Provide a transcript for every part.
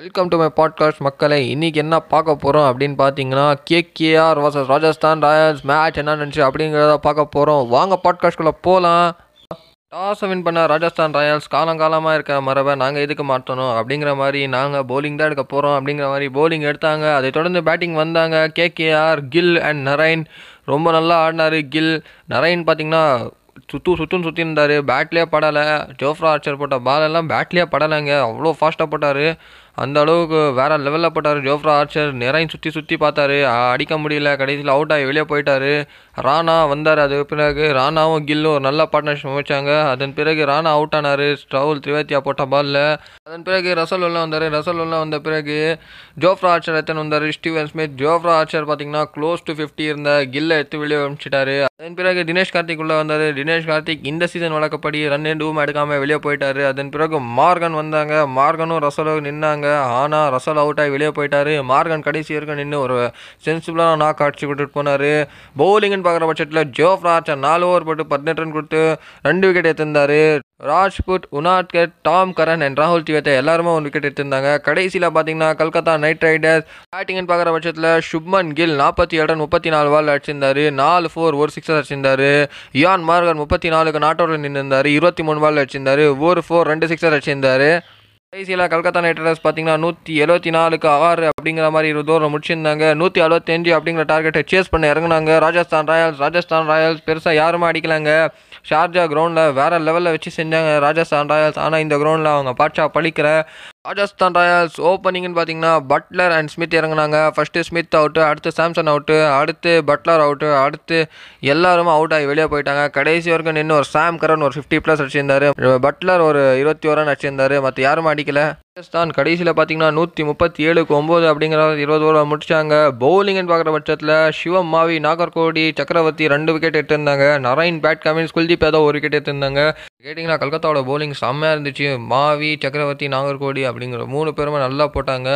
Welcome to my podcast மக்களை. இன்றைக்கி என்ன பார்க்க போகிறோம் அப்படின்னு பார்த்தீங்கன்னா KKR vs Rajasthan Royals match என்ன நினச்சி அப்படிங்கிறத பார்க்க போகிறோம் வாங்க பாட்காஸ்ட்குள்ளே போகலாம் டாஸை வின் பண்ண ராஜஸ்தான் ராயல்ஸ் காலங்காலமாக இருக்க மரபை நாங்கள் எதுக்கு மாற்றணும்? அப்படிங்கிற மாதிரி நாங்கள் போலிங் தான் எடுக்க போகிறோம் அப்படிங்கிற மாதிரி போலிங் எடுத்தாங்க. அதை தொடர்ந்து பேட்டிங் வந்தாங்க. கேகேஆர் கில் அண்ட் நரைன் ரொம்ப நல்லா ஆடினார் கில் நரைன் பார்த்தீங்கன்னா சுத்து சுற்றுன்னு சுற்றி இருந்தார். பேட்லேயே படலை. ஜோஃப்ரா ஆர்ச்சர் போட்ட பால் எல்லாம் பேட்லேயே படலைங்க. அவ்வளோ ஃபாஸ்ட்டாக போட்டார். அந்த அளவுக்கு வேற லெவலில் போட்டார். ஜோஃப்ரா ஆர்ச்சர் நிறைய சுற்றி சுற்றி பார்த்தாரு. அடிக்க முடியல. கடைசியில் அவுட் ஆகி வெளியே போயிட்டாரு. ராணா வந்தார். அது பிறகு ராணாவும் கில்லும் ஒரு நல்ல பார்ட்னர்ஷிப் அமைச்சாங்க அதன் பிறகு ராணா அவுட் ஆனார். ஸ்டவுல் திரிவேத்தியா போட்ட பாலில் அதன் பிறகு ரசல் உள்ள வந்தார். ரசல் உள்ள வந்த பிறகு ஜோஃப்ரா ஆர்ச்சர் எத்தனை வந்தார். Steven Smith. ஜோஃப்ரா ஆர்ச்சர் பார்த்தீங்கன்னா க்ளோஸ் டு ஃபிஃப்டி இருந்த கில்லை எடுத்து வெளியே அனுப்பிச்சிட்டாரு. அதன் பிறகு தினேஷ் கார்த்திக் உள்ள வந்தார். தினேஷ் கார்த்திக் இந்த சீசன் வழக்கப்படி ரன் டூம் எடுக்காமல் வெளியே போயிட்டார். அதன் பிறகு மார்கன் வந்தாங்க. மார்கனும் ரசலும் நின்னாங்க. ஆனால் ரசல் அவுட் ஆகி வெளியே போயிட்டாரு. மார்கன் கடைசி வரைக்கும் நின்று ஒரு சென்சிபிளான நாக் அடிச்சு விட்டுட்டு போனார். பவுலிங்னு பார்க்குற பட்சத்தில் ஜோஃப்ரா நாலு ஓவர் போட்டு பதினெட்டு ரன் கொடுத்து ரெண்டு wicket எடுத்திருந்தாரு. Rajpoot Unadkat Tom Curran and ராகுல் திவேத்தா எல்லாருமே ஒரு விக்கெட் எடுத்திருந்தாங்க. கடைசியில் பார்த்தீங்கன்னா கல்கத்தா நைட் ரைடர்ஸ் பேட்டிங்னு பார்க்குற பட்சத்தில் சுப்மன் கில் நாற்பத்தி ஏழு ரன் முப்பத்தி நாலு பால் அடிச்சிருந்தாரு. நாலு ஃபோர் ஒரு சிக்ஸர் அடிச்சிருந்தாரு. யான் மார்கன் முப்பத்தி நாலுக்கு நாட் அவுட்ல நின்றுந்தாரு இருபத்தி மூணு பால் அடிச்சிருந்தாரு. ஒரு ஃபோர் ரெண்டு சிக்ஸர் அடிச்சிருந்தாரு. கடைசியில் கல்கத்தா நைட் ரைடர்ஸ் பார்த்தீங்கன்னா நூற்றி எழுபத்தி நாலுக்கு ஆறு அப்படிங்கிற மாதிரி இருபது ஓவர் முடிச்சிருந்தாங்க. நூற்றி அறுபத்தஞ்சு அப்படிங்கிற டார்கெட்டை சேஸ் பண்ண இறங்குனாங்க. ராஜஸ்தான் ராயல்ஸ் ராஜஸ்தான் ராயல்ஸ் பெருசாக யாருமே அடிக்கலாங்க. ஷார்ஜா கிரவுண்டில் வேறு லெவலில் வச்சு செஞ்சாங்க ராஜஸ்தான் ராயல்ஸ் ஆனால் இந்த கிரவுண்டில் அவங்க பாட்ஷா பழிக்கிற ராஜஸ்தான் ராயல்ஸ் ஓப்பனிங்னு பார்த்தீங்கன்னா பட்லர் அண்ட் ஸ்மித் இறங்குனாங்க. ஃபர்ஸ்ட்டு ஸ்மித் அவுட்டு அடுத்து சாம்சன் அவுட்டு அடுத்து பட்லர் அவுட்டு அடுத்து எல்லாருமே அவுட் ஆகி வெளியே போயிட்டாங்க. கடைசி வரைக்கும் நின்று ஒரு சாம் கரன் ஒரு ஃபிஃப்டி ப்ளஸ் அடிச்சிருந்தாரு. பட்லர் ஒரு இருபத்தி ஒரு ரன் மற்ற யாரும் அடிக்கலை. ராஜஸ்தான் கடைசியில் பார்த்தீங்கன்னா நூற்றி முப்பத்தி ஏழுக்கு ஒம்பது அப்படிங்கிற இருபது ஓவர் முடிச்சாங்க. பவுலிங்னு பார்க்குற பட்சத்தில் சிவம் மாவி நாகர்கோடி சக்கரவர்த்தி ரெண்டு விக்கெட் எடுத்திருந்தாங்க. Narine Pat Cummins Kuldeep Yadav ஒரு விக்கெட் எடுத்திருந்தாங்க. கேட்டிங்கன்னா கல்கத்தாவோட பவுலிங் செம்மையாக இருந்துச்சு. மாவி சக்கரவர்த்தி நாகர்கோடி அப்படிங்கிற மூணு பேருமே நல்லா போட்டாங்க.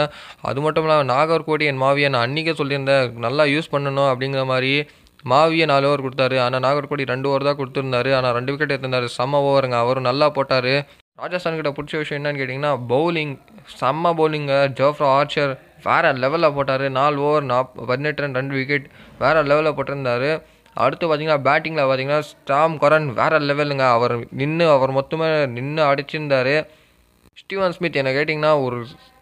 அது மட்டும் இல்லாமல் நாகர்கோடி என் மாவியை நான் அன்றைக்கே சொல்லியிருந்தேன் நல்லா யூஸ் பண்ணணும் அப்படிங்கிற மாதிரி மாவியை நாலு ஓவர் கொடுத்தாரு. ஆனால் நாகர்கோடி ரெண்டு ஓவர் தான் கொடுத்துருந்தாரு. ஆனால் ரெண்டு விக்கெட் எடுத்திருந்தாரு. செம்ம ஓவருங்க அவரும் நல்லா போட்டார். ராஜஸ்தான் கிட்ட பிடிச்ச விஷயம் என்னன்னு கேட்டிங்கன்னா பவுலிங் செம்ம பவுலிங்க ஜோஃப்ரா ஆர்ச்சர் வேறு லெவலில் போட்டார். நாலு ஓவர் நாப் பதினெட்டு ரன் ரெண்டு விக்கெட் வேறு லெவலில் போட்டிருந்தாரு. அடுத்து பார்த்தீங்கன்னா பேட்டிங்கில் பார்த்தீங்கன்னா ஸ்டாம் கொரன் வேறு லெவலுங்க அவர் நின்று அவர் மொத்தமாக நின்று அடிச்சிருந்தார். ஸ்டீவன் ஸ்மித் என்னை கேட்டிங்கன்னா ஒரு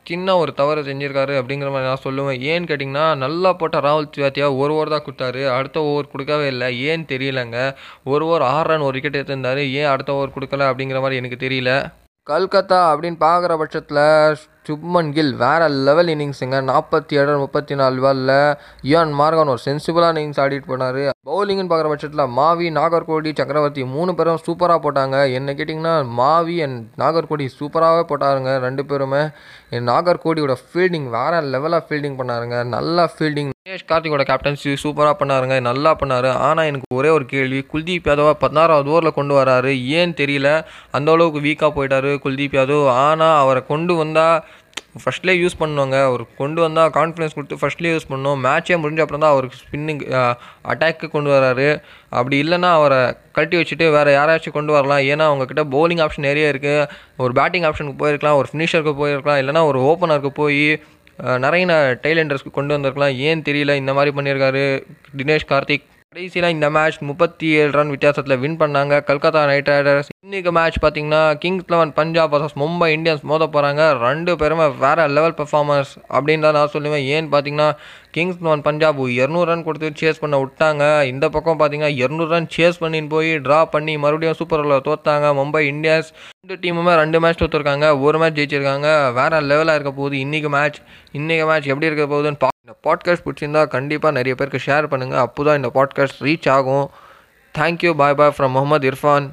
சின்ன ஒரு தவறு செஞ்சிருக்காரு அப்படிங்கிற மாதிரி நான் சொல்லுவேன். ஏன்னு கேட்டிங்கன்னா நல்லா போட்ட ராகுல் திவாத்தியா ஒரு ஓவர் தான் கொடுத்தாரு. அடுத்த ஓவர் கொடுக்கவே இல்லை. ஏன்னு தெரியலங்க. ஒரு ஓவர் ஆறு ரன் ஒரு விக்கெட் எடுத்திருந்தாரு. ஏன் அடுத்த ஓவர் கொடுக்கல அப்படிங்கிற மாதிரி எனக்கு தெரியல. கல்கத்தா அப்படின்னு பார்க்குற பட்சத்தில் சுப்மன் கில் வேறு லெவல் இன்னிங்ஸுங்க நாற்பத்தி ஏழு முப்பத்தி நாலு பாலில் இயான் மார்கன் ஒரு சென்சிபிளான இன்னிங்ஸ் ஆடிட்டு போனார். பவுலிங்னு பார்க்குற பட்சத்தில் மாவி நாகர்கோடி சக்கரவர்த்தி மூணு பேரும் சூப்பராக போட்டாங்க. என்ன கேட்டிங்கன்னா மாவி அண்ட் நாகர்கோடி சூப்பராகவே போட்டாருங்க ரெண்டு பேருமே. என் நாகர்கோடியோட ஃபீல்டிங் வேறு லெவலாக ஃபீல்டிங் பண்ணாருங்க. நல்லா ஃபீல்டிங் தினேஷ் கார்த்திகோட கேப்டன்சி சூப்பராக பண்ணாருங்க. நல்லா பண்ணாரு. ஆனால் எனக்கு ஒரே ஒரு கேள்வி. குல்தீப் யாதவா பதினாறாவது ஓவரில் கொண்டு வராரு. ஏன்னு தெரியல. அந்த அளவுக்கு வீக்காக போயிட்டாரு குல்தீப் யாதவ். ஆனால் அவரை கொண்டு வந்தால் ஃபர்ஸ்ட்லேயே யூஸ் பண்ணுவாங்க. அவர் கொண்டு வந்தால் கான்ஃபிடன்ஸ் கொடுத்து ஃபர்ஸ்ட்லேயே யூஸ் பண்ணணும் மேட்சே முடிஞ்ச அப்புறம் தான் அவருக்கு ஸ்பின்னிங் அட்டாக்கு கொண்டு வராரு. அப்படி இல்லைன்னா அவரை கழட்டி வச்சுட்டு வேறு யாராச்சும் கொண்டு வரலாம். ஏன்னா அவங்கக்கிட்ட bowling ஆப்ஷன் நிறைய இருக்குது ஒரு பேட்டிங் ஆப்ஷனுக்கு போயிருக்கலாம். ஒரு ஃபினிஷருக்கு போயிருக்கலாம். இல்லைன்னா ஒரு ஓப்பனருக்கு போய் நிறைய டெய்லண்டர்ஸ்க்கு கொண்டு வந்திருக்கலாம். ஏன் தெரியல. இந்த மாதிரி பண்ணியிருக்காரு. தினேஷ் கார்த்திக் கடைசியில் இந்த மேட்ச் முப்பத்தி ஏழு ரன் வித்தியாசத்தில் வின் பண்ணாங்க. கல்கத்தா நைட் ரைடர்ஸ் இன்னைக்கு மேட்ச் பார்த்தீங்கன்னா Kings Eleven Punjab versus Mumbai Indians மோத போகிறாங்க ரெண்டு பேருமே வேற லெவல் பெர்ஃபார்மன்ஸ் அப்படின்னு தான் நான் சொல்லுவேன். ஏன்னு பார்த்தீங்கன்னா கிங்ஸ் லெவன் பஞ்சாப் இரநூறு ரன் கொடுத்து சேஸ் பண்ண விட்டாங்க. இந்த பக்கம் பார்த்தீங்கன்னா இரநூறு ரன் சேஸ் பண்ணின்னு போய் ட்ரா பண்ணி மறுபடியும் சூப்பர் ஓவரில் தோத்தாங்க. மும்பை இந்தியன்ஸ் ரெண்டு டீமுமே ரெண்டு மேட்ச் தோற்றுருக்காங்க ஒரு மேட்ச் ஜெயிச்சிருக்காங்க. வேறு லெவலாக இருக்க போகுது. இன்னைக்கு மேட்ச் இன்றைக்கு மேட்ச் எப்படி இருக்க போகுதுன்னு இந்த பாட்காஸ்ட் பிடிச்சிருந்தா கண்டிப்பாக நிறைய பேருக்கு ஷேர் பண்ணுங்கள் அப்போ தான் இந்த பாட்காஸ்ட் ரீச் ஆகும். Thank you bye bye from Mohammed Irfan